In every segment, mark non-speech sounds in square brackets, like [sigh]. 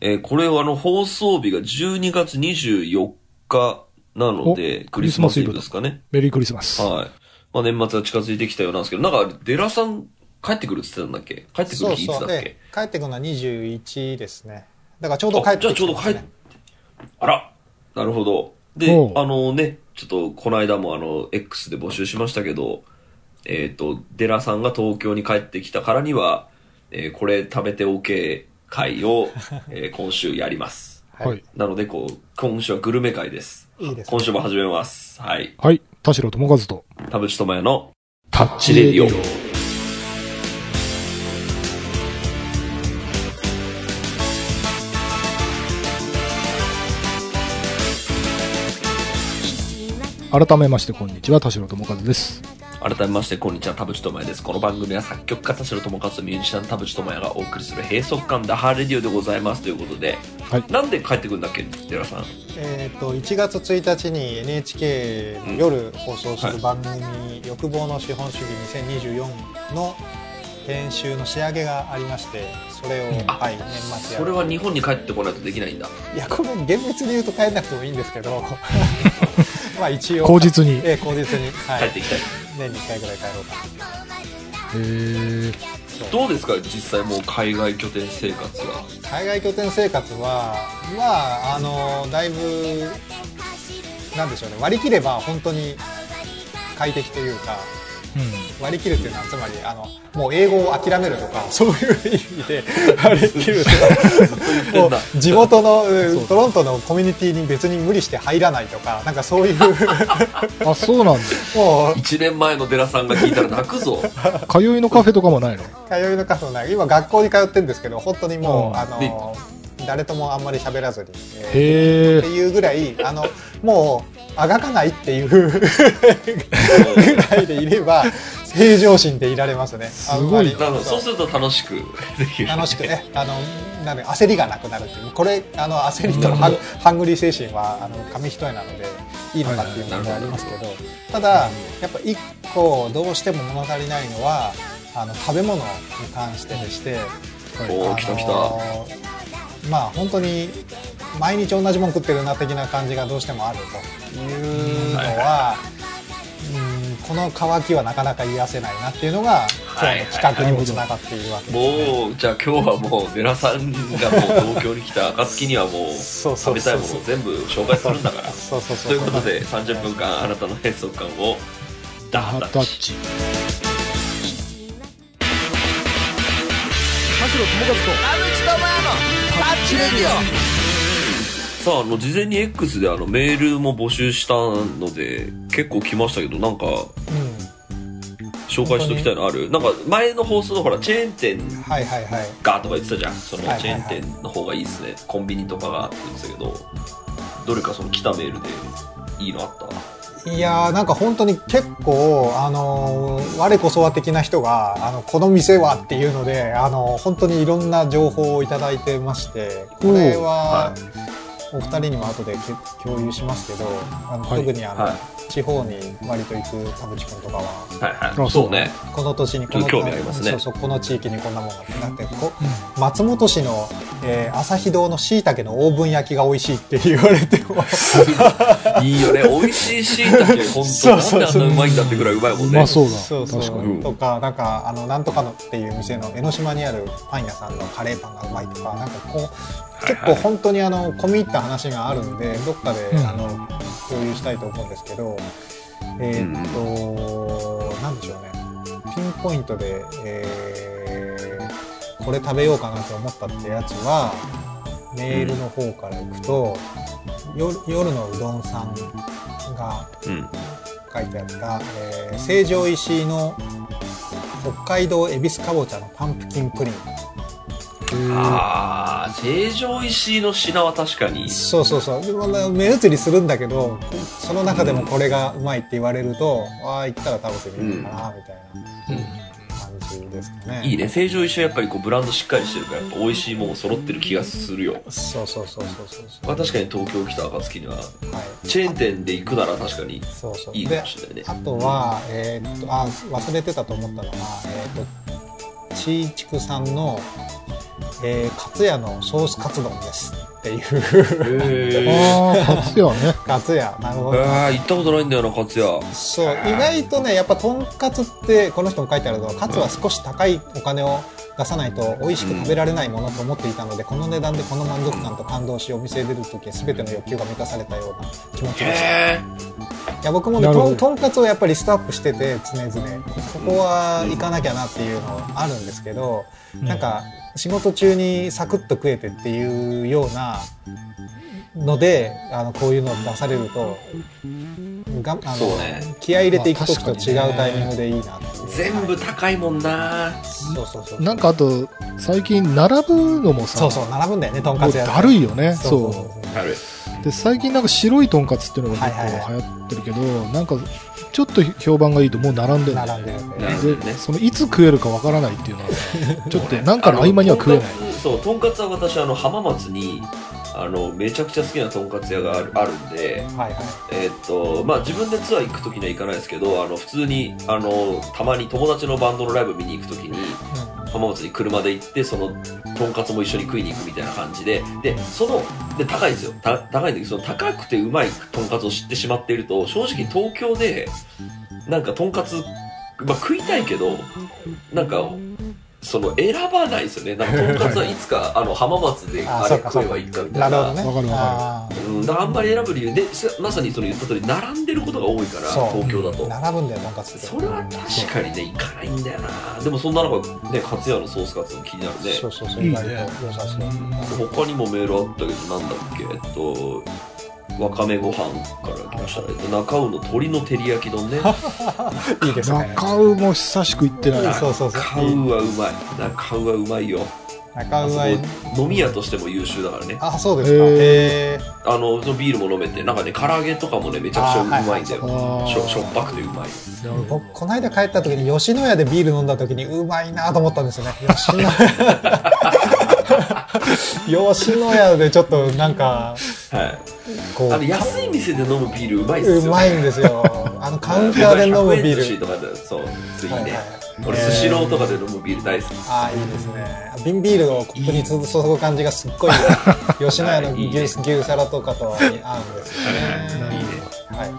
えーこれはあの、放送日が12月24日なので、おクリスマスイブですかね。メリークリスマス。はい。まあ年末が近づいてきたようなんですけど、なんか、デラさん帰ってくるって言ってたんだっけ？帰ってくそうる日いつだっそう。でけ、帰ってくるのは21ですね。だからちょうど帰ってきてあじゃあちょうど帰っねあらなるほど。であのね、ちょっとこの間もあの、X で募集しましたけど、えっ、と、デラさんが東京に帰ってきたからには、えーこれ食べて OK 会を、えー今週やります。はい。なので、こう、今週はグルメ会です。いいですね今週も始めます。はい。はい。田代智和と、田淵智也のタッチレディオ。改めまして、こんにちは。田代智和です。改めまして、こんにちは、田淵智也です。この番組は作曲家田代智和とミュージシャン田淵智也がお送りする閉塞感ダハーレディオでございますということで、はい。なんで帰ってくるんだっけ、デラさん？えっ、と、1月1日に NHK の夜放送する番組、欲望の資本主義2024の編集の仕上げがありまして、それを、あはい、年末やるそれは日本に帰ってこないとできないんだ。いや、これ厳密に言うと帰んなくてもいいんですけど、[laughs] まあ一応。口実にええ、口実に。はい。帰ってきたい。年に1回ぐらい帰ろうかなへえ。どうですか、実際もう海外拠点生活は？海外拠点生活はまああのだいぶなんでしょうね割り切れば本当に快適というか割り切るっていうのはつまりあのもう英語を諦めるとかそういう意味で割り切るとか地元のうんトロントのコミュニティに別に無理して入らないとかなんかそういう。ん。あ、そうなんだ。もう。1年前のデラさんが聞いたら泣くぞ。[laughs] 通いのカフェとかもないの？通いの数もない。今学校に通ってるんですけど本当にもう、うん。あの誰ともあんまり喋らずに、えー。っていうぐらいあのもうあがかないっていうぐらいでいれば平常心でいられますね。すごいそうすると楽しく。できる。楽しくね。あのなんで焦りがなくなるっていう。これあの焦りとのハンハングリー精神はあの紙一重なのでいいのかっていう問題ありますけど。ただやっぱ一個どうしても物足りないのはあの食べ物に関してでしておー、来た来た。まあ本当に毎日同じもん食ってるな的な感じがどうしてもあるというのは、うんこの渇きはなかなか癒せないなっていうのが今日の企画にもつながっているわけです、もう、じゃあ今日はもう、デラさんがもう東京に来た暁にはもう、そうそう食べたいものを全部紹介するんだから。そうそうそうということで、30分間あなたの閉塞感を、ダハハタッチ。タッチ。田代智和さあ、あの、事前に X であの、メールも募集したので、結構来ましたけど、なんか、うん。紹介しておきたいのある？なんか、前の放送のほら、チェーン店はいはいはい。がとか言ってたじゃん。その、はいはいはい。チェーン店の方がいいですね。コンビニとかがって言ってたけど、どれかその来たメールでいいのあった？いやーなんか本当に結構あのー我こそは的な人があのこの店はっていうのであの本当にいろんな情報をいただいてましてこれはお二人にも後でけ共有しますけどあの、はい特にあの、はい地方に割と行く田淵君とかははいはい。あそうね。この年にこの興味ありますねそうそうこの地域にこんなもんがあってだってこ松本市の、えー、朝日堂のしいたけのオーブン焼きが美味しいって言われても [laughs] いいよね。美味しいしいたけ、ほんと。そうなんであんなうまいんだってぐらいうまいもんね。うまそうだ。そうそう確かに。うんとかなんかあのなんとかのっていう店の江ノ島にあるパン屋さんのカレーパンがうまいとかなんかこう結構本当にあの込み入った話があるんでどっかで、うん。あの共有したいと思うんですけどえーっと、なんでしょうね。ピンポイントで、えーこれ食べようかなと思ったってやつはメールの方から行くと、夜夜のうどんさんがうん。書いてあった、えー成城石井の北海道恵比寿かぼちゃのパンプキンプリン。ああ、成城石井の品は確かに。そうそうそう目移りするんだけどその中でもこれがうまいって言われると、ああ行ったら食べてみようかなみたいな感じですかね、いいね。成城石井はやっぱりこうブランドしっかりしてるから、やっぱ美味しいもの揃ってる気がするよ。そうそうそうそうそうそまあ確かに東京来た暁には、うはいチェーン店で行くなら確かにそうそういいかでもしれないね。あとは、えーっとあ忘れてたと思ったのが、えーっとちいちくさんの、えー、カツヤのソースカツ丼です。っていう。へああ、カツヤね。カツヤなるほど。ああ行ったことないんだよな勝也。そう意外とねやっぱとんかつってこの人も書いてあるのはカツは少し高いお金を出さないと美味しく食べられないものと思っていたので、この値段でこの満足感と感動しお店へ出るとき全ての欲求が満たされたような気持ちでした。いや僕もねとんとんかつをやっぱりストアップしてて常々。ここは行かなきゃなっていうのあるんですけど、なんか仕事中にサクッと食えてっていうようなのであのこういうのを出されるとがあの、そうね。気合い入れていく時と違うタイミングでいいなっていう。全部高いもんな。そうそうそうなんかあと、最近並ぶのもさ、そうそう並ぶんだよねとんもうかつ屋だるいよね。そうそうそあるう。で、最近なんか白いとんかつっていうのが結はいはい構流行ってるけど、なんか、ちょっと評判がいいともう並んでる。並んでる並んでるねで、そのいつ食えるかわからないっていうのは、[laughs] ちょっとなんかの合間には食えない。そうとんかつは私あの浜松にあのめちゃくちゃ好きなとんかつ屋があるあるんではいはいえーっとまあ自分でツアー行く時には行かないですけどあの普通にあのたまに友達のバンドのライブ見に行く時に浜松に車で行ってそのとんかつも一緒に食いに行くみたいな感じで。でそので高いんですよ。た高いんだけどその高くてうまいとんかつを知ってしまっていると正直東京でなんかとんかつ、まあ、食いたいけどなんかその選ばないですよね。なんか [laughs] とんかつはいつかあの浜松でああれ食えばいいかみたいな。なるほどね。あー。うん、だからあんまり選ぶ理由ですまさにその言った通り並んでることが多いから東京だと。並ぶんだよとんかつって。それは確かにね行かないんだよな。でもそんな中ねカツヤのソースカツも気になるね。そうそうそういいね他にもメールあったけどなんだっけ？えっとわかめご飯から来ました、えっと、中尾の鶏の照り焼き丼ね。[laughs] いいですね。中尾も久しく行ってない。そうそうそう。中尾はうまい。中尾はうまいよ。中尾は飲み屋としても優秀だからね。あそうですか。へー。へー。あのそのビールも飲めてなんかね唐揚げとかもねめちゃくちゃうまいんだよ、あーしょしょっぱくてうまい。僕この間帰った時に吉野家でビール飲んだ時にうまいなと思ったんですよね。吉野家 [laughs] 吉野家でちょっとなんかはい。こう。あの安い店で飲むビールうまいっすよ、ね、うまいんですよ。あのカウンターで飲むビー100円寿司ルとかでそうついね、はいはい俺スシローとかで飲むビール大好き。ああいいですね。瓶ビールをコップに注ぐ感じがすっごい [laughs] 吉野家の牛牛皿とかとは合うんですよねはい、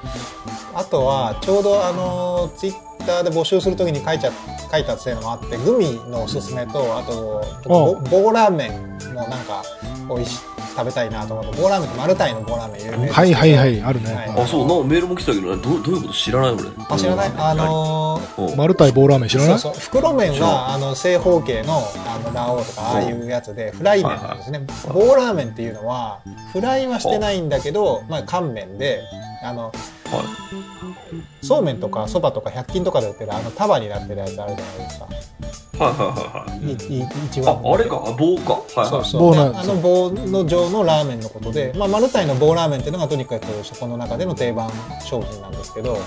あとはちょうどあのツイッターで募集するときに書いちゃ書いたっていうのもあってグミのおすすめとあとボ棒ラーメンもなんか美味し食べたいなと思って棒ラーメンってマルタイの棒ラーメン有名ですはいはいはい、あるね。はい。あ。そうなメールも来たけどねどうどういうこと知らない俺。あ知らない？あのーう。んマルタイ棒ラーメン知らない？そうそう。袋麺はあの正方形のあのラオウとかああいうやつでフライ麺なんですね。棒ラーメンっていうのはフライはしてないんだけどまあ乾麺であのはい。そうめんとかそばとか100均とかで売ってるあの束になってるやつあるじゃないですか。はいはいはいはい。いい一番ああれか？あ棒か？はいはい。そうそう。あの棒の状のラーメンのことで、まあ、マルタイの棒ラーメンっていうのがとにかくそこの中での定番商品なんですけど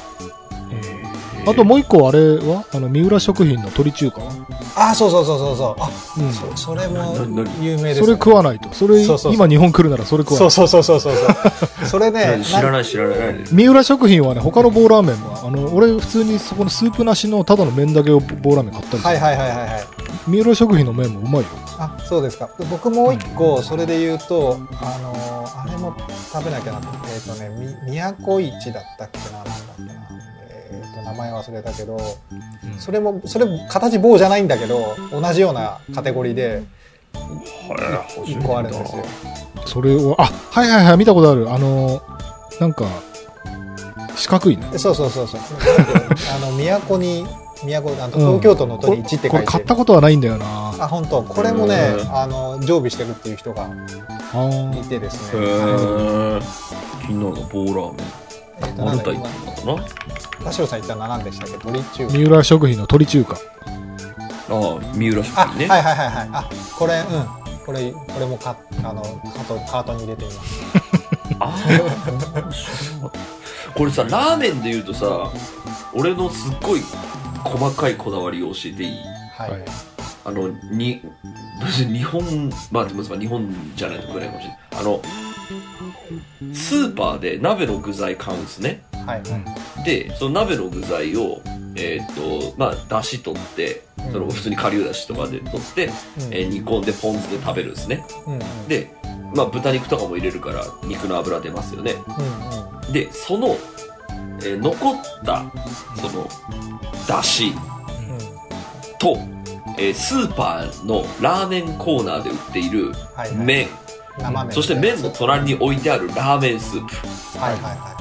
あともう一個あれは？あの、三浦食品の鶏中華？はあそうそうそうそうそう。あ、うん。そそれも有名です、それ食わないと。それ、そうそうそう。今日本来るならそれ食わない。そうそうそうそうそう。そ [laughs] うそれね何？知らない知らない。何三浦食品はね、他の棒ラーメンは、あの、俺普通にそこのスープなしのただの麺だけを棒ラーメン買ったりする。はいはいはいはいはい。三浦食品の麺もうまいよ。あそうですか。で僕もう一個それで言うと、あのーあれも食べなきゃなとえっ、とねみ都市だったっけなと名前忘れたけどそれもそれも形棒じゃないんだけど同じようなカテゴリーではい1個あるんですよ。それを、あ、はいはいはい、見たことある。あの、なんか、四角いね。でそうそうそうそう。あの都に都あの東京都の都に1ってこれ書いて、買ったことはないんだよな。あ本当。これもねうんあの常備してるっていう人がいてですへねー。気になるな棒ラーメえっとンマルタイなんだ今ってのか田代さん言ったのは何でしたっけ？鳥中三浦食品の鶏中華。なああ三浦食あ、品ねはいはいはいはい。あ、これ、うん。これ、これもか、あの、カート、カートに入れてみます。これさラーメンで言うとさ俺のすっごい細かいこだわりを教えていい？はい。はいあのに別に日本まあでも日本じゃないと食えないかもしれないあのスーパーで鍋の具材買うんですね。はい。うんでその鍋の具材をえーっと、まあ、だし取って、その普通に顆粒だしとかで取って、うん。えー煮込んでポン酢で食べるんですね。うんうん。で、まあ、豚肉とかも入れるから肉の脂出ますよね。うんうん。で、その、えー残った、その、だしと、えースーパーのラーメンコーナーで売っているはいはい。麺、生麺そして麺の隣に置いてあるラーメンスープ。はいはいはい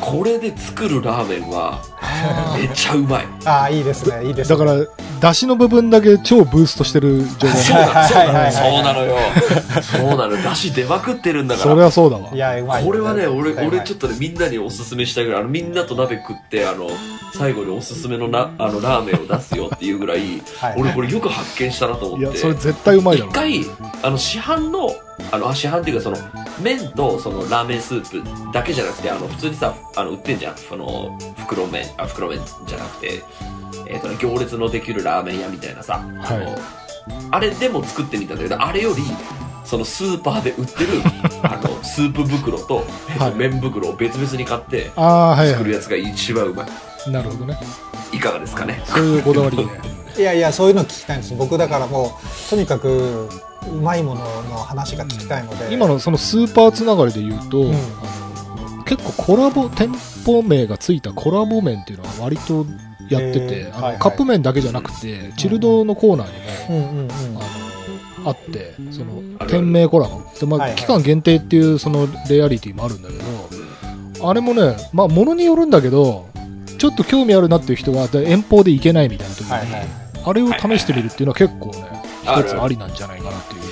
これで作るラーメンは、あ [laughs] めっちゃうまい。ーあーいいですねいいですねだから、出汁の部分だけ超ブーストしてる状態。そうなの、そうなの、はいはいはいそうなのよ。そうなの、だし出まくってるんだかそれら。はそうだわい。やうまいこれはね、俺、俺ちょっとね、みんなにおすすめしたいぐらい、あの、みんなと鍋食って、あの、最後におすすめのな、あの、ラーメンを出すよっていうぐらい、はい俺これよく発見したなと思って。いや、それ絶対うまいだろ一。回、あの、市販の、あの、あ市販っていうかその、麺とそのラーメンスープだけじゃなくて、あの、普通にさ、あの、売ってんじゃん。その、袋麺、あ、袋麺じゃなくて、えっ、とね、行列のできるラーメン屋みたいなさ、あのはいあれでも作ってみたんだけど、あれより、そのスーパーで売ってる、[laughs] あの、スープ袋と、えっとはい麺袋を別々に買って、ああ、はいは作るやつが一番うまい。い。なるほどね。いかがですかね？そういうこだわりね。[laughs] いやいやそういうの聞きたいんです僕だからもうとにかくうまいものの話が聞きたいので今のそのスーパーつながりで言うと、うんあの結構コラボ、店舗名がついたコラボ麺っていうのは割とやってて、あのいはい。カップ麺だけじゃなくて、チルドのコーナーにも、うんうんうん。あのあって、その店名コラボ。で、まあ、はいはい。期間限定っていうそのレアリティもあるんだけど、あれもね、まあ、ものによるんだけど、ちょっと興味あるなっていう人がで遠方で行けないみたいな時に、はいはい。あれを試してみるっていうのは結構ね、一つありなんじゃないかなっていう。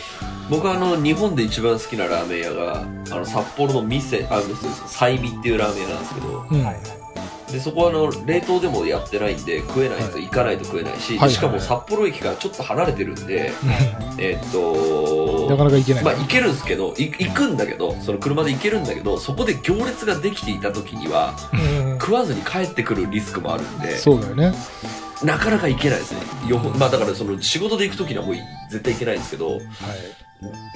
僕はあの、日本で一番好きなラーメン屋が、あの、札幌の店、あ、そうですサイミっていうラーメン屋なんですけど、うんで、そこはあの、冷凍でもやってないんで、食えないと、はい行かないと食えないし、はいはいしかも札幌駅からちょっと離れてるんで、えーっと、なかなか行けない。まあ行けるんですけど、い行くんだけど、その車で行けるんだけど、そこで行列ができていた時には、うん食わずに帰ってくるリスクもあるんで、そうだよね。なかなか行けないですね。よほまあだからその仕事で行く時にはもう絶対行けないんですけど、はい。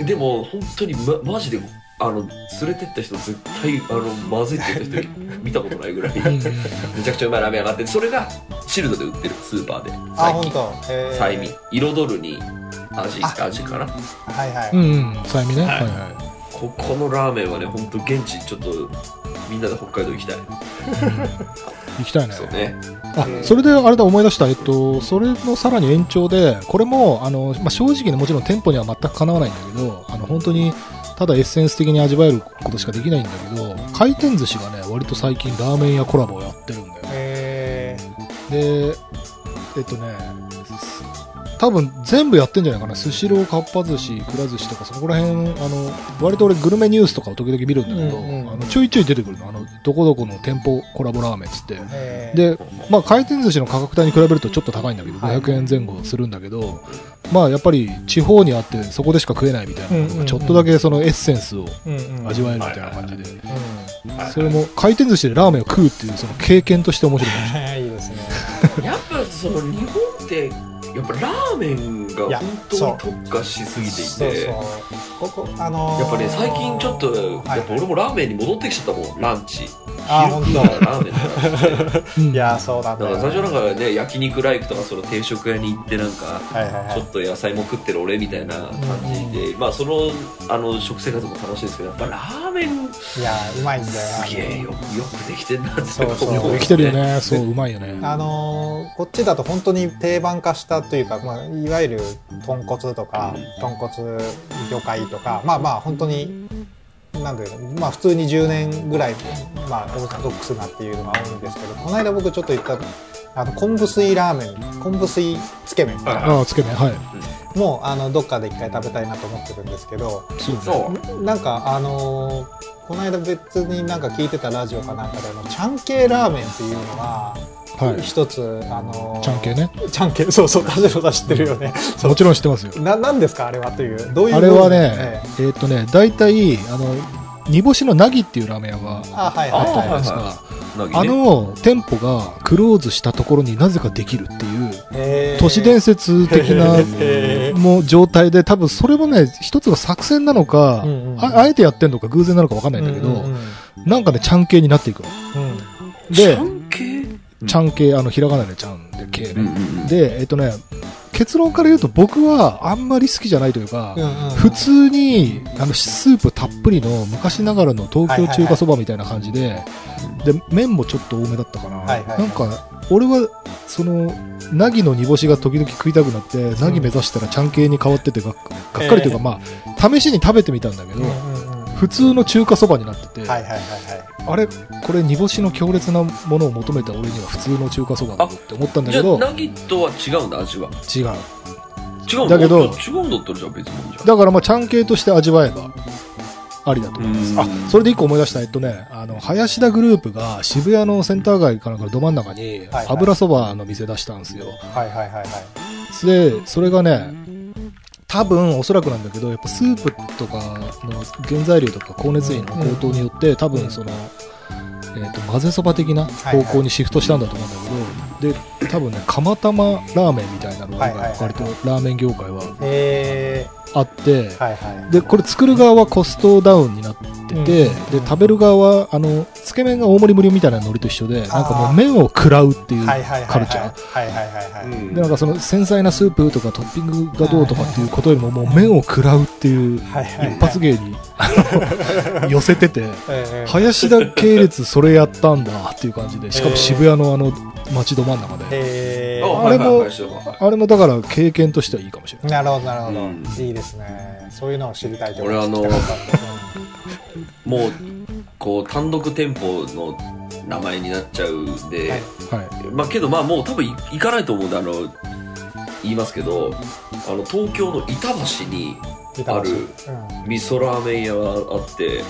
でも本当にまマジで、あの、連れてった人絶対、あの、まずいって言った人見たことないぐらい、めちゃくちゃうまいラーメン屋があって、それがシルドで売ってる、スーパーで。あ最近。本当へーサイミ。彩るに味、あ味かな。はいはい、うんうん、さゆみね。ははいいはい。ここのラーメンはね、本当現地ちょっと、みんなで北海道行きたい。[laughs] 行きたいね。そうね。あ、それであれだ思い出した。えっと、それのさらに延長で、これも、あの、まあ、正直ね、もちろん店舗には全くかなわないんだけど、あの、本当に、ただエッセンス的に味わえることしかできないんだけど、回転寿司がね、割と最近ラーメン屋コラボをやってるんだよね。えで、えっとね、多分全部やってんじゃないかな。スシロー、かっぱ寿司、くら寿司とか、そこら辺、あの、割と俺グルメニュースとかを時々見るんだけど、うんうんあのちょいちょい出てくるの。あの、どこどこの店舗コラボラーメンっつって。で、まあ回転寿司の価格帯に比べるとちょっと高いんだけど、はい500円前後するんだけど、まあやっぱり地方にあってそこでしか食えないみたいなのが、ちょっとだけそのエッセンスをうんうん味わえるみたいな感じで、うそれも回転寿司でラーメンを食うっていうその経験として面白いかもしれない。んいいですねやっぱその日本って、やっぱラーメンが本当に特化しすぎていて、ここあのーやっぱね、最近ちょっと、はいやっぱ俺もラーメンに戻ってきちゃったもん、ランチ。あ昼食うからラーメンだなって。う [laughs] んいやーそうなんだから最初なんかね、焼肉ライクとかその定食屋に行ってなんか、はいはいはいちょっと野菜も食ってる俺みたいな感じで、まあその、あの、食生活も楽しいですけど、やっぱラーメン、いやーうまいんだよすげえよ、よくできてんなってそうそう思うできてるよ。ね。そう、うまいよね。あのーこっちだと本当に定番化したというか、まあ、いわゆる豚骨とか豚骨魚介とかまあまあ本当になんだろうまあ普通に10年ぐらい、まあ、オーソドックスなっていうのが多いんですけどこの間僕ちょっと言ったあの昆布水ラーメン昆布水つけ麺はいああ、つけ麺、はい。もあのどっかで一回食べたいなと思ってるんですけどそう。なんかあのーこの間別になんか聞いてたラジオかなんかであのちゃん系ラーメンっていうのははい。一つ、あのーちゃん系ね。ちゃんけ [laughs] そうそう田代さん知ってるよね。もちろん知ってますよ。[laughs] ななんですかあれはという。どういう？あれはねえ、え。ーっとね、大体、あの、煮干しのなぎっていうラーメン屋がえあはいあったじゃはいないですはいか。あの店舗がクローズしたところになぜかできるっていう都市伝説的なもう状態で多分それもね一つの作戦なのか、うんうんああえてやってんのか偶然なのか分かんないんだけど、うんうんなんかねちゃん系になっていくの。うん。でちゃん系、あの、ひらがなでちゃんで系ね。うん。で、えっとね、結論から言うと僕はあんまり好きじゃないというか、普通に、あの、スープたっぷりの昔ながらの東京中華そばみたいな感じで、で、麺もちょっと多めだったかな。なんか、俺は、その、ナギの煮干しが時々食いたくなって、ナギ目指したらちゃん系に変わっててがっ、かりというか、えーまあ、試しに食べてみたんだけど、うんうんうん普通の中華そばになってて、はいはいはいはい。あれ、これ煮干しの強烈なものを求めた俺には普通の中華そばだぞって思ったんだじゃあ、けど、ナギとは違うんだ、味は？違う。違うんだけど違うんだったらじゃあ別物じゃん。だからまあ、ちゃん系として味わえば、ありだと思います。うんあ、それで一個思い出した、えっとね、あの、林田グループが渋谷のセンター街かなんかのど真ん中に油そばの店出したんですよ。はいはいはいはい。で、それがね、多分おそらくなんだけど、やっぱスープとかの原材料とか光熱費の高騰によって、多分その、えっと混ぜそば的な方向にシフトしたんだと思うんだけど、で、多分ね、釜玉ラーメンみたいなのがはいはいはい割とラーメン業界はえあって、ー、はいはい。で、これ作る側はコストダウンになってて、うんで、食べる側は、あの、つけ麺が大盛り無料みたいなノリと一緒で、なんかもう麺を食らうっていう。カルチャー。で、なんかその繊細なスープとかトッピングがどうとかっていうことよりも、もう麺を食らうっていう一発芸に、あ [laughs] の寄せてて、えー林田系列それやったんだっていう感じで、しかも渋谷のあの街ど真ん中で。えー、あれもあれもだから経験としてはいいかもしれない。なるほどなるほど、うん。いいですね。そういうのを知りたいと俺あの聞きたかったんでもう、こう、単独店舗の名前になっちゃうんで、はい。はい。まあけどまあもう多分い行かないと思うんで、あの、言いますけど、あの、東京の板橋にあるうん。味噌ラーメン屋があって、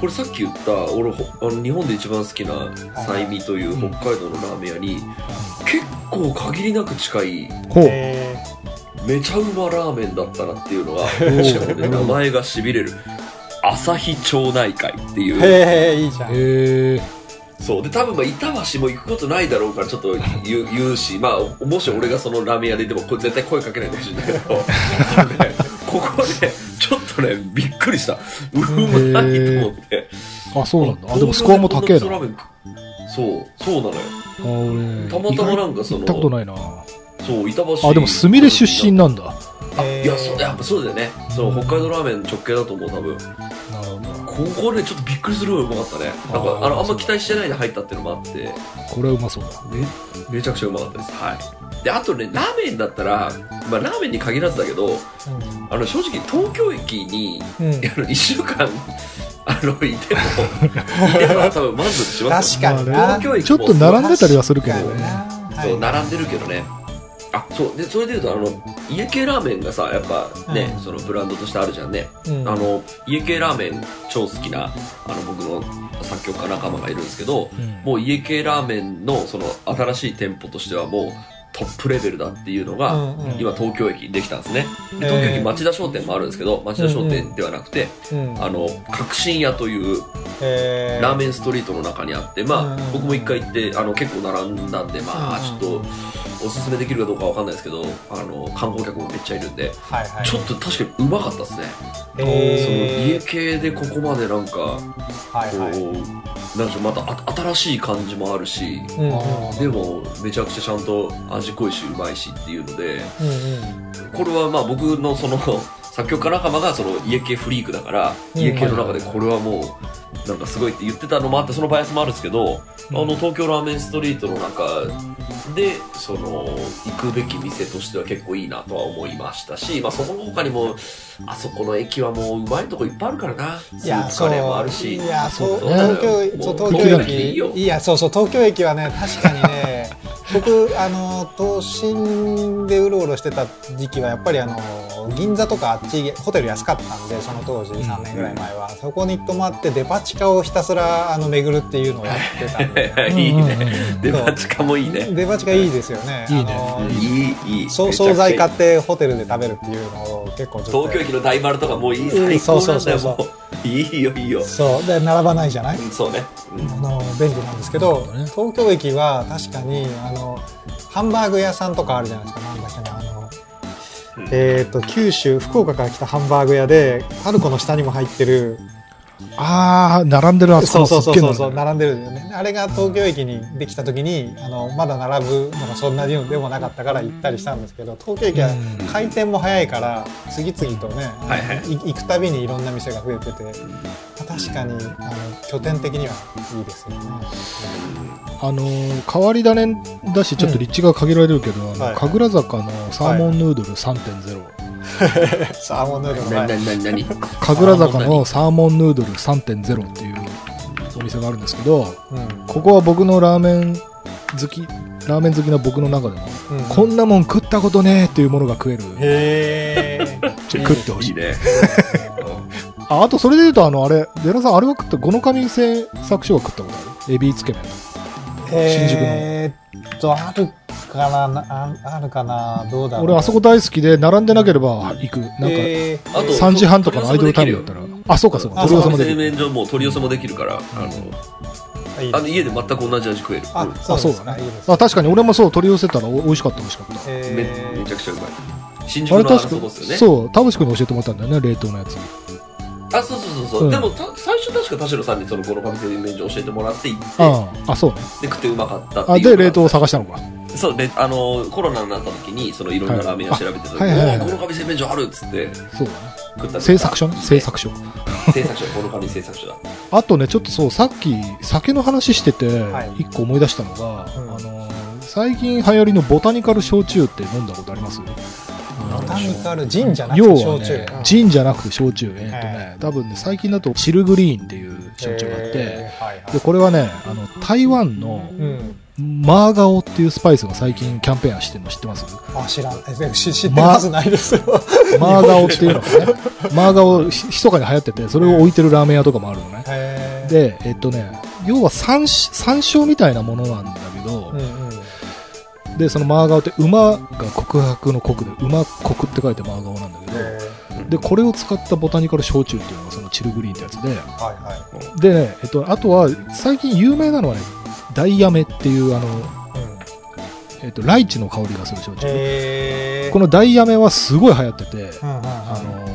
これさっき言った、俺、ほあの日本で一番好きな、サイミという北海道のラーメン屋に、結構限りなく近い、めちゃうまラーメンだったなっていうのが、ー。しかもね、名前が痺れる。朝日町内会っていう。ー、。へえいいじゃん、えそう。で、多分まあ、板橋も行くことないだろうから、ちょっと言う言うし、まあ、もし俺がそのラーメン屋でいても、これ絶対声かけないでほしいんだけど、[laughs] ここで、ちょっっとね、びっくりした。うまいと思って。あ、そうなんだ。あ、でもスコアも高えな。あ、そう、そうなのよ。俺、たまたまなんかその行ったことないな。そう、板橋。あ、でも、すみれ出身なんだ。あ、いや、そう、やっぱそうだよね。そう、北海道ラーメン直系だと思う、多分。ここね、ちょっとびっくりするぐらいうまかったね。なんか、あの、あんま期待してないで入ったっていうのもあって、これはうまそうだ。め、めちゃくちゃうまかったです。はい。で、あとね、ラーメンだったら、まあ、ラーメンに限らずだけど、あの、正直、東京駅に、[laughs] あの、一週間、[laughs] あの、いても、いても多分満足しますよ確かにな東京駅ちょっと並んでたりはするけどね。そう、並んでるけどね。あ、そう。で、それで言うと、あの、家系ラーメンがさ、やっぱね、うんそのブランドとしてあるじゃんね。うんあの、家系ラーメン超好きな、あの、僕の作曲家仲間がいるんですけど、うんもう家系ラーメンの、その、新しい店舗としてはもう、トップレベルだっていうのが、うんうん。今東京駅にできたんですね。で東京駅町田商店もあるんですけど、町田商店ではなくて、うんあの、革新屋というえ。ーラーメンストリートの中にあって、まあ、うん僕も一回行って、あの、結構並んだんで、まあ、ちょっと、おすすめできるかどうかわかんないですけど、あの、観光客もめっちゃいるんで、はいはい。ちょっと確かにうまかったですね。そのえ家系でここまでなんか、ーはいはい。こう、なんでしょう、またあ新しい感じもあるし、うんうん。でも、めちゃくちゃちゃんと味濃いし、うまいしっていうので、うんこれはまあ僕のその、作曲家仲間がその家系フリークだから、うん家系の中でこれはもう、なんかすごいって言ってたのもあって、そのバイアスもあるんですけど、あの、東京ラーメンストリートの中で、その、行くべき店としては結構いいなとは思いましたし、まあそこの他にも、あそこの駅はもううまいとこいっぱいあるからな。スープカレーもあるし。いやそう東京駅いいやそうそう東京駅はね確かに僕あの都心でうろうろしてた時期はやっぱりあの銀座とかあっちホテル安かったんでその当時3年ぐらい前は、そこに泊まってデパ地下をひたすらあの巡るっていうのをやってたんで。[laughs] いいね。デパ地下もいいね。デパ地下いいですよね。いいね。いい、いい。惣菜買ってホテルで食べるっていうのを結構東京駅の大丸とかもういい、うん最高なんだよ、そうそうそうもう。いいよ、いいよ。そう。で並ばないじゃない？うんそうね。うん。あの便利なんですけど、ね。東京駅は確かにあのハンバーグ屋さんとかあるじゃないですか。なんだっけなあの、うんえっ、と九州福岡から来たハンバーグ屋でパルコの下にも入ってるあー、並んでるあそこそうそうそうそう並んでるよね。あれが東京駅にできた時に、あの、まだ並ぶのがそんなにでもなかったから行ったりしたんですけど、東京駅はうん回転も早いから、次々とね、はいはいい行くたびにいろんな店が増えてて、まあ確かに、あの、拠点的にはいいですよね。あのー変わり種だし、ちょっと立地が限られるけど、あのはい神楽坂のサーモンヌードル3.0。サーモンヌードルのな、前な、な、なに神楽坂のサーモンヌードル3.0っていうお店があるんですけど、うんここは僕のラーメン好き、ラーメン好きな僕の中でも、うんこんなもん食ったことねえっていうものが食える。へーちょ食ってほしいいい。ね。[laughs] あ、あとそれで言うと、あの、あれ、デラさん、あれは食った、五の神製作所は食ったことある？エビつけ麺。新宿のえーっと、あるかななああるかな？どうだろう？俺、あそこ大好きで、並んでなければ行く。なんか、えーあと3時半とかのアイドルタイムだったら。あ、そうかそうか。あ取り寄せもできる。製麺所も取り寄せもできるから、あの、いいあの家で全く同じ味食える。あ、うんそうですあそうだねあ、確かに俺もそう、取り寄せたらお美味しかった、美味しかった。めえーめちゃくちゃうまい。新あ宿のあれ確かそこですよね。そう、田淵君に教えてもらったんだよね、冷凍のやつ。あ、そうそうそうそう。うんでもた最初確か田代さんにそのこの神製麺所教えてもらって行って、ああ、あ、そうね。で食ってうまかったってあ、で、冷凍を探したのか。そうであのコロナになった時にそのいろんなラーメン屋調べてた時はいあはいはいはい。この神製麺所あるっつって。そうだね。食った製作所？ね、製作所。製作所この神製作所だ。あとね、ちょっとそう、さっき酒の話しててはい、一個思い出したのが、うん。あのー、最近流行りのボタニカル焼酎って飲んだことあります？ボタニカル、ジンじゃなく要はて焼酎。ねうん、ジンじゃなくて焼酎。えっ、とね、多分ね、最近だとチルグリーンっていう焼酎があって、で、これはね、あの、台湾のうん。マーガオっていうスパイスが最近キャンペーンしてるの知ってます？あ、知らん。えし知ってるはずないですよ。マーガオっていうのがね、マーガオひ密かに流行ってて、それを置いてるラーメン屋とかもあるのね。で、えっとね、要は山椒山椒みたいなものなんだけどうん、うん。で、そのマーガオって馬が告白の国で、馬国って書いてマーガオなんだけど、えで、これを使ったボタニカル焼酎っていうのがそのチルグリーンってやつで、ー、はいはい。でね、えっと、あとは最近有名なのはね、ダイヤメっていうあの、うん。えっと、ライチの香りがする焼酎。へー。このダイヤメはすごい流行ってて、あの、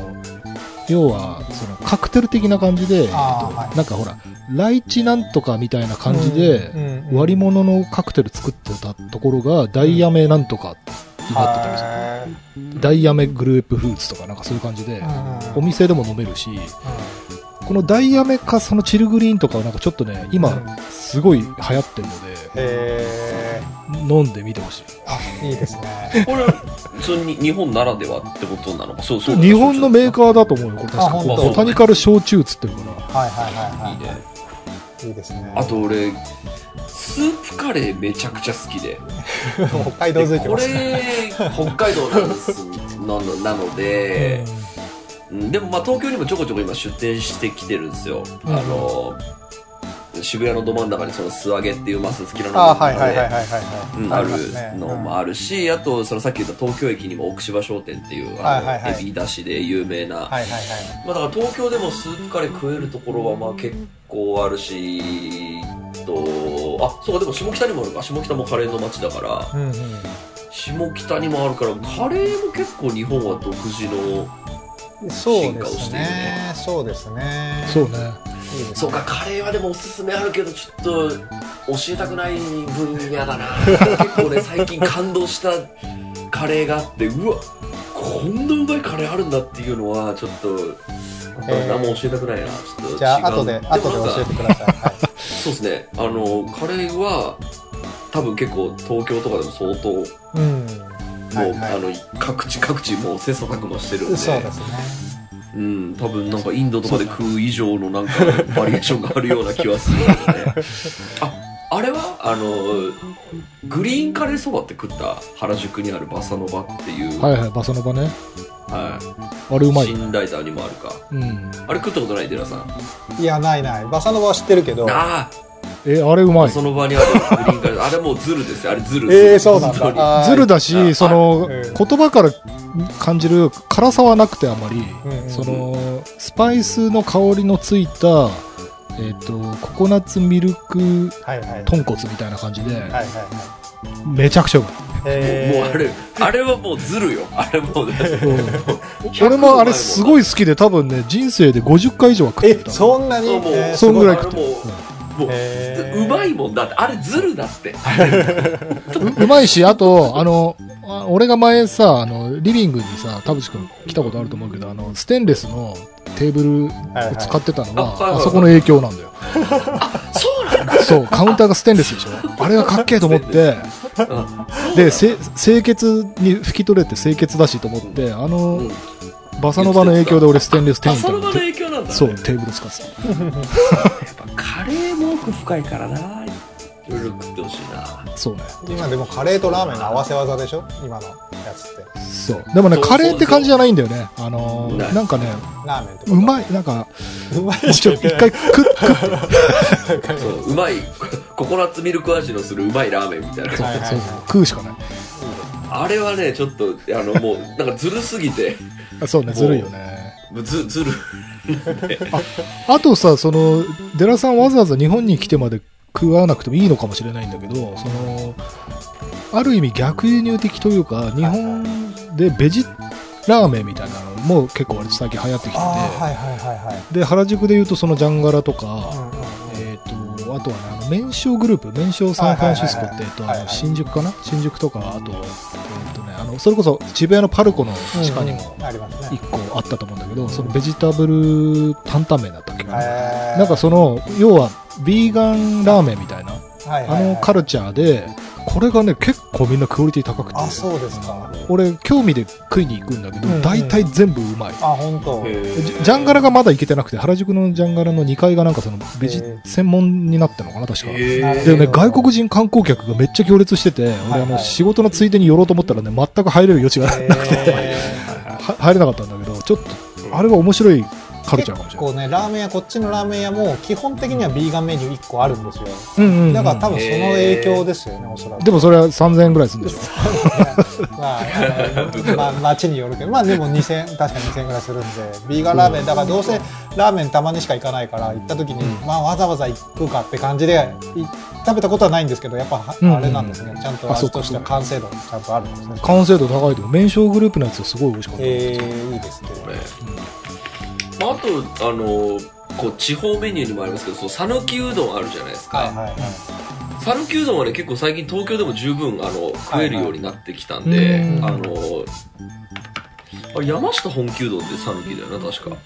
要は、そのカクテル的な感じで、えっとはいなんかほら、ライチなんとかみたいな感じで、割り物のカクテル作ってたところが、ダイヤメなんとかになってたりすへる。ダイヤメグレープフルーツとかなんかそういう感じで、お店でも飲めるし、このダイヤメかそのチルグリーンとかはなんかちょっとね、今うん、すごい流行ってるのへで、飲んでみてほしい。ー。あ、いいですね。これ普通に日本ならではってことなのか？そうそう日本のメーカーだと思うよ、これ確かあ本当ボタニカル焼酎っつってるから。はいはいはいはい。いいねいいですね。あと俺スープカレーめちゃくちゃ好きで [laughs] 北海道でこ付いてますね。れ北海道なんですなのなので、うんでもまあ東京にもちょこちょこ今出店してきてるんですよ、うん。あの渋谷のど真ん中にその素揚げっていうマス好きなのあ、はいはいはいはいはいうんはい。あるのもあるし、あとそのさっき言った東京駅にも奥芝商店っていうあの、エビだしで有名な。まあ、だから東京でもスープカレー食えるところはまあ結構あるしとあそうかでも下北にもあるか。下北もカレーの街だからうんうん。下北にもあるからカレーも結構日本は独自の進化をですしているねね。そうですね。そうね。いいですね。そうかカレーはでもおすすめあるけどちょっと教えたくない分野だな [laughs] 結構ね最近感動したカレーがあってうわこんなうまいカレーあるんだっていうのはちょっとえー何も教えたくないなちょっとじゃあ、後で、後で教えてください。はい。[laughs] そうですねあのカレーは多分結構東京とかでも相当もう、うん。はいはいあの各地各地もう切磋琢磨してるんでそうですね。うん多分なんかインドとかで食う以上のなんかバリエーションがあるような気はするので、[laughs] ああれはあのグリーンカレーそばって食った原宿にあるバサノバっていう、はいはい、バサノバね。はいあれうまい。新ライターにもあるかうん。あれ食ったことない寺さんいや、ないない。バサノバは知ってるけど。ああえ、あれうまい。その場にあるグリーンカレー [laughs] あれもうズルですよあれズルええそうなんだ。あーずるだし、あその、うん言葉から感じる辛さはなくてあまり、うんうんその、スパイスの香りのついた、えっ、と、ココナッツミルク。豚骨みたいな感じで。めちゃくちゃうまい。えもうあれ、あれはもうずるよ。あれもう、ね、[laughs] 俺もあれすごい好きで多分ね、人生で50回以上は食っえてた。そんなに、そんぐらいあれもう、もう、うまいもんだって、あれずるだって。[laughs] ううまいし、あと、あの、あ俺が前さ、あの、リビングにさ、田淵くん来たことあると思うけど、あの、ステンレスのテーブルを使ってたのは、はいはい。あそこの影響なんだよ。そうなんだ。そう、カウンターがステンレスでしょ。あれがかっけえと思って、で、せ清潔に拭き取れて清潔だしと思って、あの、うん。バサノバの影響で俺ステンレステントあその。場のに影響なんだ、ね。そう、テーブル使ってた。やっぱカレーも奥深いからな。いろいろ食ってほしいな。そうね。今でもカレーとラーメンの合わせ技でしょ？今のやつってそう。でもね、カレーって感じじゃないんだよね。あのーなんかね、ラーメンと？うまい、なんか、うまいちょ、一回食そう、うまい、ココナッツミルク味のするうまいラーメンみたいな。はいはいはいそうそう食うしかない。あれはね、ちょっと、あの、もう、なんかずるすぎて、あそうね、ずるいよね。ず、ずる。あとさ、その、デラさんわざわざ日本に来てまで食わなくてもいいのかもしれないんだけど、その、ある意味逆輸入的というか、日本でベジラーメンみたいなのも結構割と最近流行ってきてて、で、原宿で言うとそのジャンガラとか、うんうんうん。えっ、と、あとはね、あの、麺匠グループ、麺匠サンフランシスコって、えっと、あの、新宿かな？新宿とか、あと、えっ、とね、あの、それこそ渋谷のパルコの地下にもうんうん。ありますね。一個あったと思うんだけど、そのベジタブル担々麺だったっけかな。んかその、要は、ビーガンラーメンみたいな、あのカルチャーで、これがね、結構みんなクオリティ高くて、あそうですか。俺、興味で食いに行くんだけどうんう、ん大体全部うまい。あ本当。ジジャンガラがまだ行けてなくて、原宿のジャンガラの2階がなんかその、ベジ専門になってるのかな、確か。でね、外国人観光客がめっちゃ行列してて、俺、あの、仕事のついでに寄ろうと思ったらね、全く入れる余地がなくて、入れなかったんだけど、ちょっと、あれは面白いカルチャーかもしれない。結構ねラーメン屋こっちのラーメン屋も基本的にはビーガンメニュー1個あるんですようんうんうんだから多分その影響ですよねおそらくでもそれは3000円ぐらいするんでしょ。まあ、まあ、街によるけど、まあでも2000、確か2000円ぐらいするんで、ビーガンラーメン、だからどうせラーメンたまにしか行かないから、行った時に、まあわざわざ行くかって感じで、い食べたことはないんですけど、やっぱあれなんですね、ちゃんとあそうか味としては完成度ちゃんとあるんですね。完成度高いと。麺匠グループのやつはすごい美味しかった。えー、いいですね。これまあ、あと、あの、こう、地方メニューにもありますけど、そう、讃岐うどんあるじゃないですか。はいはいはい。讃岐うどんはね、結構最近東京でも十分、あの、食えるようになってきたんで、うんあの、あれ山下本気うどんって讃岐だよな、確か。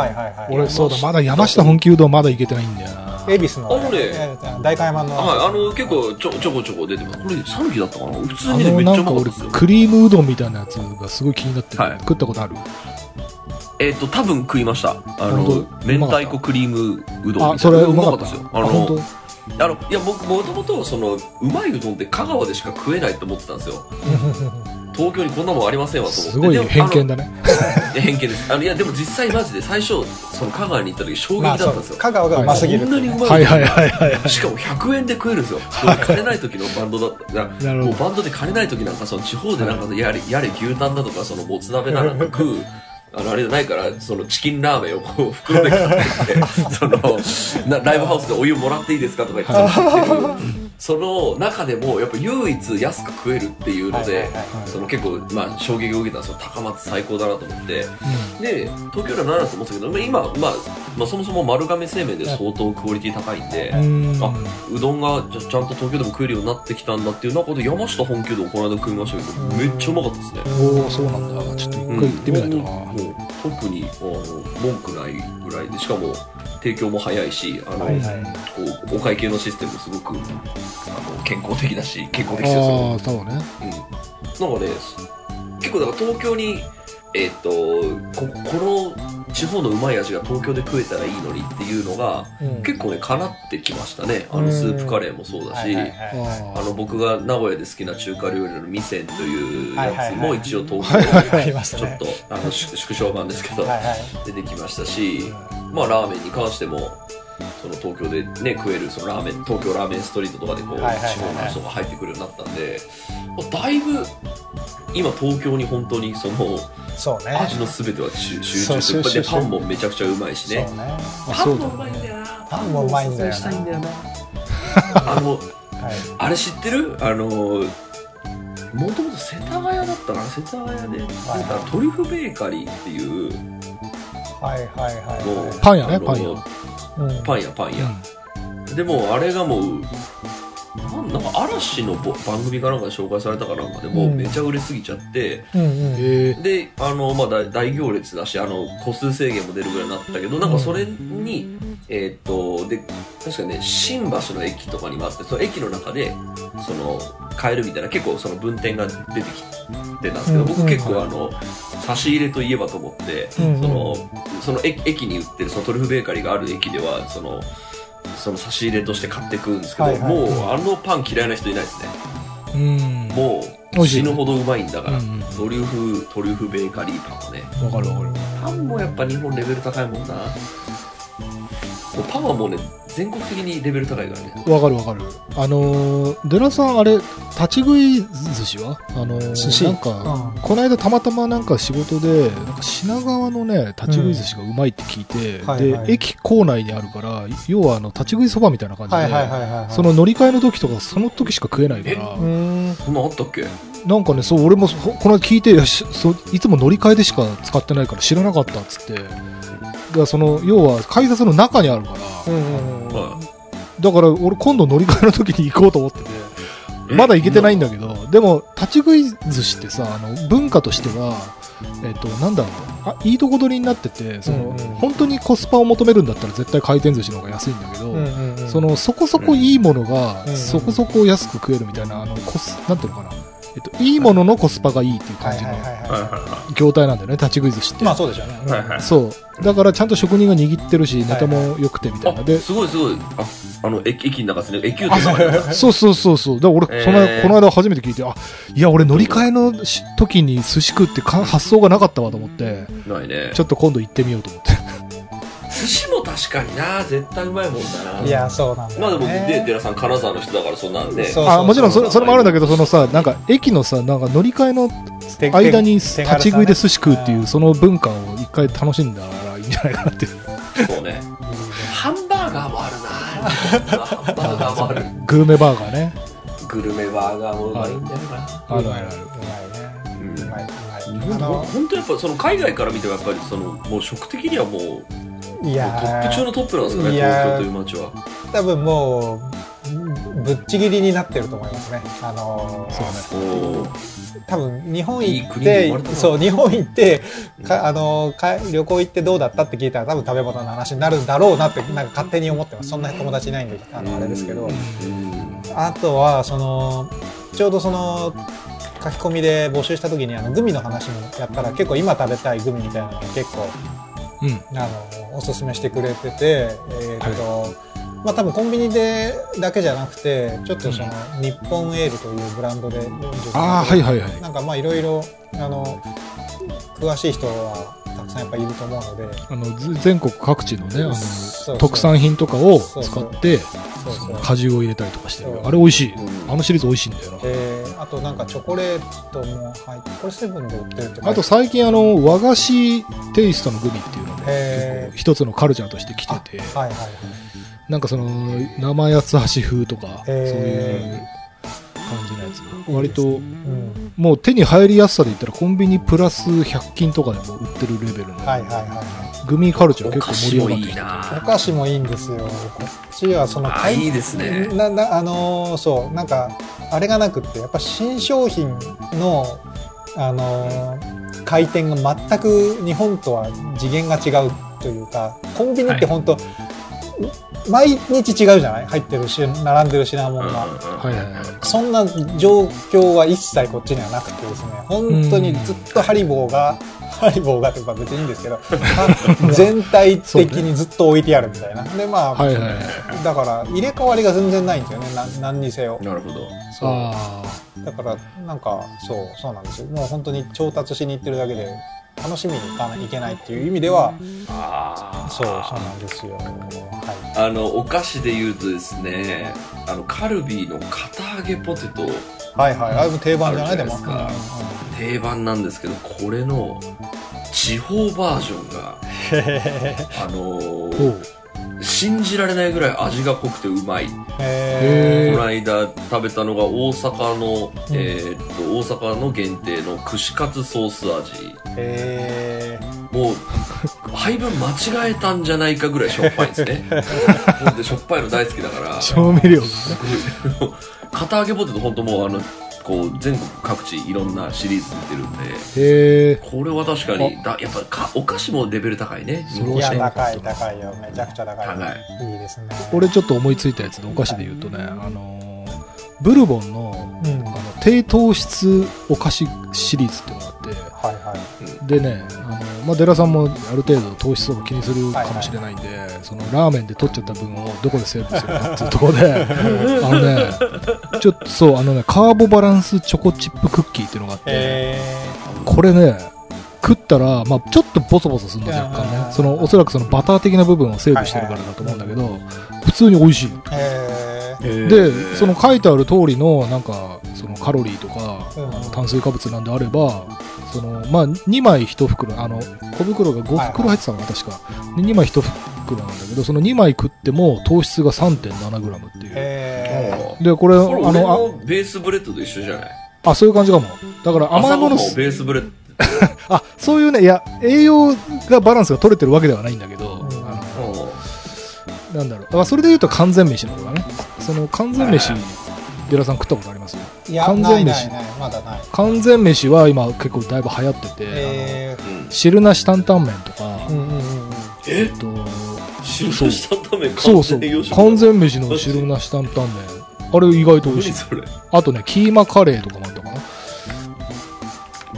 はいはいはい。俺、そうだ、まだ山下本気うどんまだ行けてないんだよな。恵比寿の、あのねえー代官山の、はい、あの、結構ちょ、ちょこちょこ出てます。これ、讃岐だったかな？普通あにね、の、めっちゃうまかったですよ。クリームうどんみたいなやつがすごい気になってる、はい食ったことある？えっ、と、多分食いました。あの明太子クリームうどんみたいな。あ、それうまかった。ですよ。あの、あの、いや、僕、もともと、その、うまいうどんって香川でしか食えないと思ってたんですよ。[laughs] 東京にこんなもんありませんわと思って。すごい偏見だね。偏見です。あの、いや、でも実際マジで最初、その香川に行った時衝撃だったんですよ。香川がうますぎるこんなにうまい。はいはいはいはい。しかも100円で食えるんですよ。金ない時のバンドだった。もうバンドで金ない時なんかその地方でなんかやれ、やれ牛タンだとかそのもつ鍋なんか食う。あの、あれじゃないから、そのチキンラーメンをこう袋で買ってきて、その、なライブハウスでお湯もらっていいですかとか言って食ってる。その中でもやっぱ唯一安く食えるっていうのでその結構、まあ衝撃を受けたんですよ。高松最高だなと思って。で、東京では何だと思ってたけど、まあ今、まあ、まあそもそも丸亀製麺で相当クオリティ高いんで、うん。あうどんがちゃんと東京でも食えるようになってきたんだっていう中で山下本気うどんこの間食いましたけどめっちゃうまかったですね、おおそうなんだ。ちょっと一回行ってみないとな。もう特にあの文句ないぐらいでしかも提供も早いしあの、はいはいこうお会計のシステムもすごくあの健康的だし健康的ですよああ、多分ね。うん、なんかね結構だから東京にえっ、とここの地方のうまい味が東京で食えたらいいのにっていうのがうん。結構ね叶ってきましたね。あうん。のスープカレーもそうだし、ああの僕が名古屋で好きな中華料理の味仙というやつも一応東京 [laughs] ありましたね。ちょっとあの縮縮小版ですけど出てきましたし。まあラーメンに関してもその東京でね食えるそのラーメン東京ラーメンストリートとかでこうはいはいはいはい。地方の人が入ってくるようになったんでまあだいぶ今東京に本当にそのそうね。味の全ては集中して集中でパンもめちゃくちゃうまいしね。ね。あ、そうだ。まいんだよな。パンもうまいんだよな。したいんだよな。[laughs] あのはい。あれ知ってる？あのもともと世田谷だったかな？世田谷で。出たトリュフベーカリーっていうはいはいはいもうはパン屋ねあのパン屋。い。うんパン屋パン屋、でもあれがもうなんなんか嵐のぼ番組かなんかで紹介されたかなんかでもううん。めちゃ売れすぎちゃって、うんうん。え。であの、まあ、大大行列だしあの個数制限も出るぐらいになったけどなんかそれに、えーっとで確かね新橋の駅とかにもあってその駅の中でその買えるみたいな結構その分店が出てきてたんですけど、うん僕結構あの差し入れといえばと思って、うん。そのその駅駅に売ってるそのトリュフベーカリーがある駅ではそのその差し入れとして買ってくんですけど、はいはい。もうあのパン嫌いな人いないですね。うん。もう死ぬほどうまいんだから、うんうんトリュフトリュフベーカリーパンはね。わかるわかる。パンもやっぱ日本レベル高いもんなパンはもうね全国的にレベル高いからね。わかるわかる。あのーデラさんあれ立ち食い寿司は？あのー寿司？なんか、うんこの間たまたまなんか仕事でなんか品川のね立ち食い寿司がうまいって聞いて、うん。はいはい。で駅構内にあるから要はあの立ち食いそばみたいな感じで。その乗り換えの時とかその時しか食えないから。そんなんあったっけ？なんかねそう俺もそこの間聞いていやしそういつも乗り換えでしか使ってないから知らなかったっつってだからその要は改札の中にあるから、うんうんうん。はだから俺今度乗り換えの時に行こうと思ってて。いまだ行けてないんだだけど、でも、立ち食い寿司ってさ、あの、文化としては、えっ、と、なんだろう。あ、いいとこ取りになってて、その、うんうん。本当にコスパを求めるんだったら絶対回転寿司の方が安いんだけど、うんうんうん。その、そこそこいいものが、うん。そこそこ安く食えるみたいな、あの、コス、なんていうのかな。えっと、いいもののコスパがいいっていうはい感じの業態なんだよね、立ち食い寿司って。い。まあそうでしょうね。いはいはいそう。だからちゃんと職人が握ってるし、ネタも良くてみたいな。すごいすごいああの駅駅の中ですね駅ってなんだそうそうそうそう。だから俺、そのえーこの間初めて聞いて、あ、いや、俺乗り換えのし時に寿司食ってか発想がなかったわと思って、ないねちょっと今度行ってみようと思って。寿司も確かにな絶対うまいもんだないや、そうなんだよね。まあでもで寺さん金沢の人だからそんなんねそうあ、もちろんそれそれもあるんだけど、そのさ、なんか駅のさ、なんか乗り換えの手間に手立ち食いで寿司食うっていう、んその文化を一回楽しんだらいいんじゃないかなって。そうねハンバーガーもあるなハンバーガーもあるグルメバーガーね。グルメバーガーもうまいんだよなあるあるある。うまいね。うまいう日本まい。あの、本当やっぱその海外から見てもやっぱりそのもう食的にはもういやトップ中のトップなんですかね東京という街は。多分もう、ぶっちぎりになってると思いますね。あの、そうね。多分日本行って、なそう、日本行って、かあのか旅行行ってどうだったって聞いたら多分食べ物の話になるんだろうなってなんか勝手に思ってます。そんな友達いないんであのあれですけど。うん。あとはそのちょうどその書き込みで募集した時にあのグミの話もやったら結構今食べたいグミみたいなのを結構うん。あのおすすめしてくれててえーっと、まあ多分コンビニでだけじゃなくてちょっとその、日本エールというブランドでああ、はいはいはい。なんかまあいろいろあの詳しい人はたくさんやっぱいると思うので。あの、ず全国各地のね、あの、特産品とかを使って、果汁を入れたりとかしてる。あれ美味しい。うん。あのシリーズ美味しいんだよな。えーあとなんかチョコレートも入ってこれセブンで売ってるって書いてるあと最近あの、和菓子テイストのグミっていうのがへー。結構一つのカルチャーとして来てて、はいはいはい。なんかその、生八つ橋風とか、そういう感じのやつ。割と、うん。もう手に入りやすさで言ったらコンビニプラス100均とかでも売ってるレベルの、はいはいはいはグミカルチャーお結構盛り上がってきていおな。菓子もいいんですよ。こっちはそのあいいですね。ななあのーそうなんかあれがなくってやっぱ新商品のあのー回転が全く日本とは次元が違うというかコンビニって本当、毎日違うじゃない？入ってるし並んでる品物が、はいはいはい。そんな状況は一切こっちにはなくてですね、本当にずっとハリボーが、[laughs] ハリボーがとか別にいいんですけど、[laughs] 全体的にずっと置いてあるみたいな。で、まあ、はいはいはい。だから入れ替わりが全然ないんですよね、な何にせよ。なるほどそう。あだから、なんか、そう、そうなんですよ。もう本当に調達しに行ってるだけで、楽しみに行かないいけないっていう意味では、あーそう、そうなんですよ。はい。あのお菓子で言うとですねあのカルビーの堅揚げポテトはいはい。あれも定番じゃない？です定番なんですけどこれの地方バージョンがあのあ。ー。信じられないぐらい味が濃くてうまい。へこの間食べたのが大阪の、えーっと、大阪の限定の串カツソース味。ーへもう、配分間違えたんじゃないかぐらいしょっぱいんですね。[laughs] で、しょっぱいの大好きだから、調味料がね。片揚げポテト本当もうあの、こう、全国各地いろんなシリーズ出てるんで、へえ。これは確かに、だやっぱかお菓子もレベル高いね。それはーいや、高い、高いよ。めちゃくちゃ高い。高いいいですね。俺ちょっと思いついたやつでお菓子で言うとね、あのーブルボンのうん。あの低糖質お菓子シリーズっていうのがあって、はいはい。でね、あのまあ、デラさんもある程度糖質とか気にするかもしれないんで、そのラーメンで取っちゃった分をどこでセーブするかっていうところで、[laughs] あのね、ちょっとそう、あのね、カーボバランスチョコチップクッキーっていうのがあって、へこれね、食ったら、まあ、ちょっとボソボソするの若干ね、その、おそらくそのバター的な部分をセーブしてるからだと思うんだけど、普通に美味しい。で、その書いてある通りの、なんか、そのカロリーとか、炭水化物なんであれば、その、まあ、2枚1袋、あの、小袋が5袋入ってたのかな、確か。で、2枚1袋なんだけど、その2枚食っても糖質が 3.7g っていう。へで、これ、あこれ俺の、のベースブレッドと一緒じゃない？あ、あ、そういう感じかも。だから甘いものベースブレッド。[laughs] あ、そういうね、いや、栄養がバランスが取れてるわけではないんだけど、んあの、なんだろう。だからそれで言うと完全飯の方だね。その完全飯、デラさん食ったことあります？ーいや、完全飯ないないない。まだない。完全飯は今結構だいぶ流行ってて、へあのうん汁なし担々麺とか、ーうんうんうんうん。え？え？っと、汁なし担々麺そうそう完全飯の汁なし担々麺。あれ意外と美味しい。何それ？あとね、キーマカレーとかもあったかな？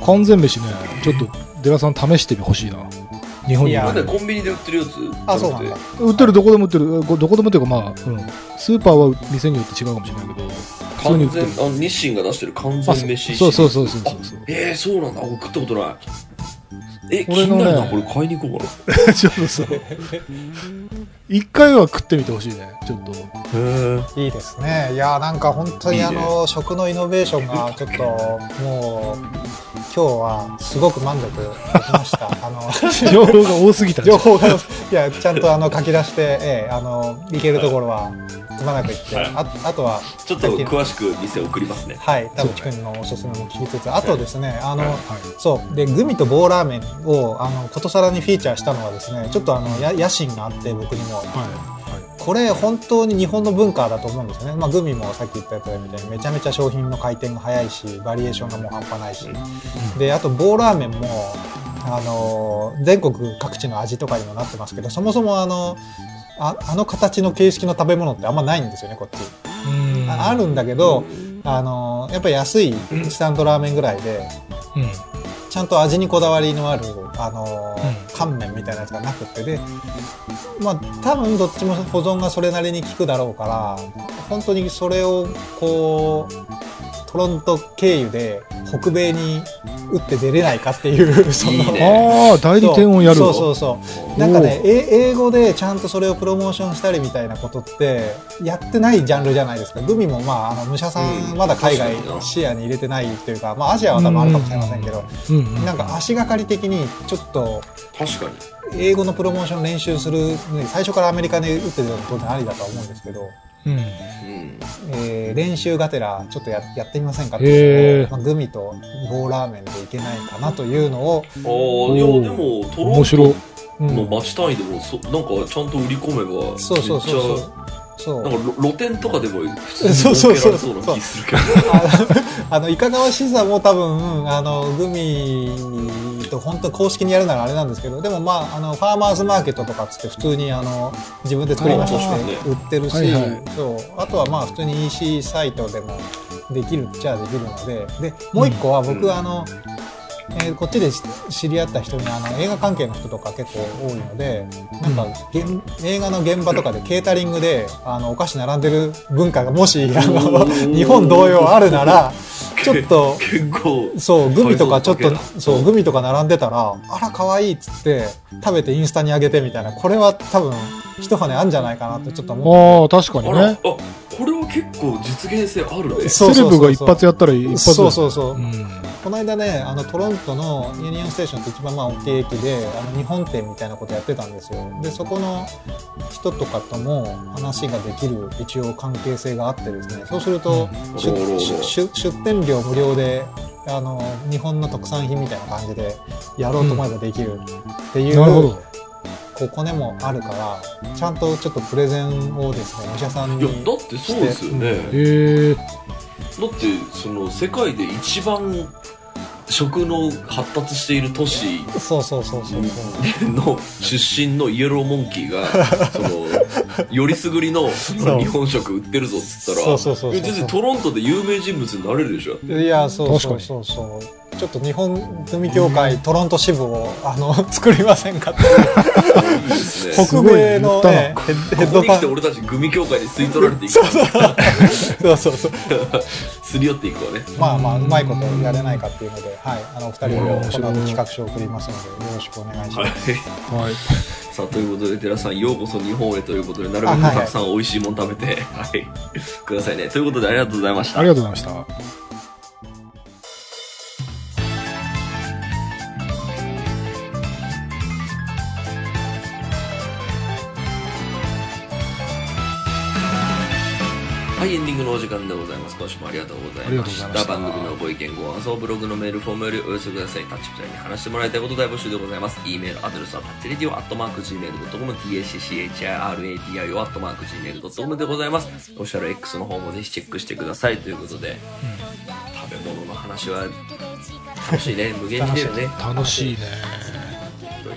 完全飯ね、ちょっとデラさん試してほしいな。日本にいやなんねでコンビニで売ってるやつ？あ、そうなんだ。売ってるどこでも売ってる。ごどこでもっていうかまあ、うん。スーパーは店によって違うかもしれないけど、普通に売完ってる。全あ日清が出してる完あ全飯そうそうそうそうそうそう。えー、そうなんだ俺食ったことないえ気俺のねになるなこれ買いに行こうか [laughs] ちょっとそう。一回は食ってみてほしいね、ちょっと。なへえいいですね。いや、なんか本当にいいねあの、食のイノベーションがちょっと、もう、今日はすごく満足できました。あの、[laughs] 情報が多すぎた。情報が、いや、ちゃんとあの、書き出して、ええ、あの、いけるところは、くまなくいって、はいああとは、ちょっと詳しく店送りますねはい、田淵君のおすすめも聞きつつ、あとですね、あの、はいそう。で、グミと棒ラーメンを、あの、ことさらにフィーチャーしたのはですね、ちょっとあの、や野心があって、僕にも。はい。これ、本当に日本の文化だと思うんですよね。まあ、グミもさっき言ったみたいに、めちゃめちゃ商品の回転が早いし、バリエーションがもう半端ないし。で、あと、棒ラーメンも、あの、全国各地の味とかにもなってますけど、そもそもあの、ああの形の形式の食べ物ってあんまないんですよね、こっち。うん。ああるんだけど、あの、やっぱり安いインスタントラーメンぐらいで、うん。ちゃんと味にこだわりのある、あの乾麺みたいなやつがなくってで、まあ、多分どっちも保存がそれなりに効くだろうから、本当にそれを、こう、トロント経由で北米に打って出れないかっていう、その、いいね。ああ、代理店をやる。そう。そうそう。なんかね、え英語でちゃんとそれをプロモーションしたりみたいなことって、やってないジャンルじゃないですか。グミもまあ、あの、武者さん、うんまだ海外視野に入れてないというか、まあ、アジアは多分あるかもしれませんけど、うんうん。なんか足がかり的にちょっと確かに英語のプロモーション練習するのに最初からアメリカで打ってるのは当然ありだとは思うんですけど、うん。うん。えー練習がてらちょっとややってみませんかってまあ、グミと棒ラーメンでいけないかなというのを、ああいやでもトロントのん、町単位でもそなんかちゃんと売り込めばそうそうそうそう。なんか露店とかでも普通にそうそうそう設けられそうな気するけど。あのあの、いかがわしさも多分、あの、グミと本当公式にやるならあれなんですけど、でもまあ、あの、ファーマーズマーケットとかっつって普通にあの、自分で作りまして売ってるし、はいはいそう。あとはまあ、普通に EC サイトでもできるっちゃできるので、で、もう一個は僕、うん。あの、えーこっちでし知り合った人にあの映画関係の人とか結構多いのでなんか、現映画の現場とかでケータリングであのお菓子並んでる文化がもしあの日本同様あるならちょっと結構そうグミとかちょっとそうグミとか並んでたらあら可愛いっつって食べてインスタに上げてみたいな。これは多分一羽あるんじゃないかなってちょっと思って。ああ、確かにね。あこれは結構実現性あるね。セレブが一発やったら一発そうそうそう。うん。この間ね、あの、トロントのユニオンステーションって一番まあ大きい駅で、あの、日本店みたいなことやってたんですよ。で、そこの人とかとも話ができる一応関係性があってですね、そうすると、出おろおろ出出出店料無料で、あの、日本の特産品みたいな感じでやろうと思えばできるっていう、なるほど。ここねもあるから、ちゃんとちょっとプレゼンをですね、お医者さんに。いや、だってそうですよね。へえ。だって、その、世界で一番食の発達している都市そうそうそうそうそう。の出身のイエローモンキーが、その、よりすぐりのそう日本食売ってるぞっつったら、そうそうそうそうえ全然トロントで有名人物になれるでしょ。いや、そうそうそうそう。ちょっと日本組協会トロント支部を、あの、[laughs] 作りませんかって。[laughs] 北米のね、ヘッドファン。に来て俺たちグミ協会に吸い取られていくそうそうそう。[laughs] すり寄っていくわね。まあまあ、うまいことやれないかっていうので、はい。あの、お二人に面白いこの後企画書を送りますので、よろしくお願いしはいます。。はい。さあ、ということで、寺さん、ようこそ日本へということで、なるべくたくさん美味しいもの食べて、はい、くださいね。ということで、ありがとうございました。ありがとうございました。はい、エンディングのお時間でございます。今週もありがとうございました。した番組のご意見、ご感想、ブログのメールフォームよりお寄せください。タッチプチャーに話してもらいたいこと大募集でございます。e メールアドレスはタッチレディオアットマーク Gmail.com、tacchiradio アットマーク Gmail.com でございます。オフィシャル X の方もぜひチェックしてください。ということで、食べ物の話は楽しいね。無限に出るね。楽しいね。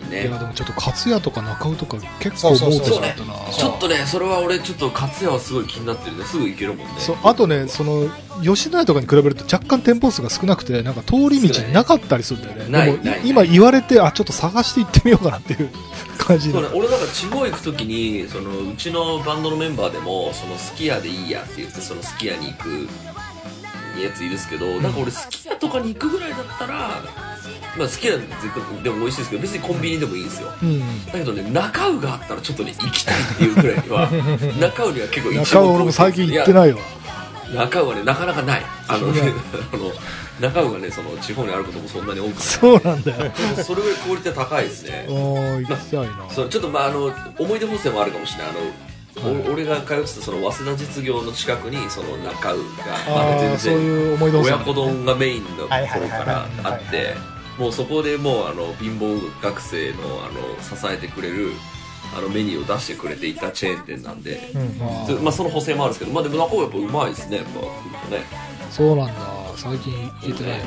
ねいや、でもちょっと、勝屋とか中尾とか結構思う。ちょっとね、それは俺ちょっと勝也はすごい気になってるね。すぐ行けるもんね。そうあとね、その、吉野家とかに比べると若干店舗数が少なくて、なんか通り道になかったりするんだよね。でも今言われて、あ、ちょっと探して行ってみようかなっていう [laughs] 感じそうのね、俺なんか地方行く時にそのうちのバンドのメンバーでもそのすき家でいいやって言ってそのすき家に行くやついるんですけど、なんか俺すき家とかに行くぐらいだったらまあすき家絶対でも美味しいですけど別にコンビニでもいいんですようん。だけどね中尾があったらちょっとね行きたいっていうぐらいには [laughs] 中尾には結構一中尾俺も最近行っていないわ。や中尾はねなかなかないあのそうなのあの中尾がねその地方にあることもそんなに多くないそうなんだよ。それぐらいクオリティ高いですねおー、行きたいな。そうちょっとまああの思い出補正もあるかもしれないあの、お俺が通ってたその早稲田実業の近くにその中尾がまだああ、そう全然いう思い出補正親子丼がメインの頃からあってもうそこでもうあの貧乏学生のあの支えてくれるあのメニューを出してくれていたチェーン店なんで、うんまあ、その補正もあるんですけど、まあ、でも中尾やっぱうまいですねやっぱ来るとね。そうなんだ。最近行ってないわ。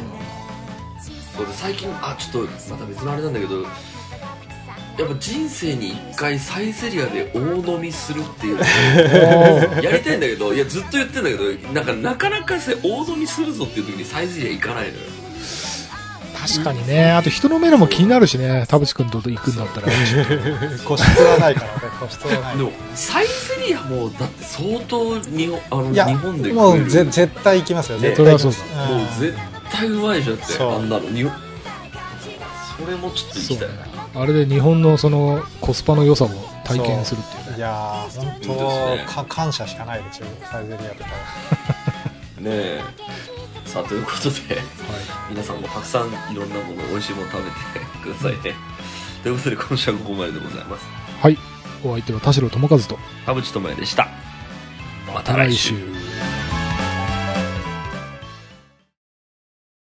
そうで最近あちょっとまた別のあれなんだけどやっぱ人生に一回サイゼリアで大飲みするっていうのをやりたいんだけどいやずっと言ってんだけどなんかなかなかさ大飲みするぞっていう時にサイゼリア行かないのよ確かにね。あと人の目のも気になるしね。田淵君と行くんだったら。[laughs] 個室はないからね、個室はないで。もサイゼリアもだって相当日本あのいや、日本でもうぜ絶対行きますよ、ね絶対行きます。そもう絶対うまいじゃんってあんなのにそれもちょっと行きたいなあれで日本のそのコスパの良さを体験するっていうね。いやー、本本当ね感謝しかないですよ、[laughs] サイゼリアとかは。ねえさあということではい。皆さんもたくさんいろんなもの美味しいもの食べてくださいねということで今週はここまででございますはい。お相手は田代智和と。田淵智也でしたままた来週。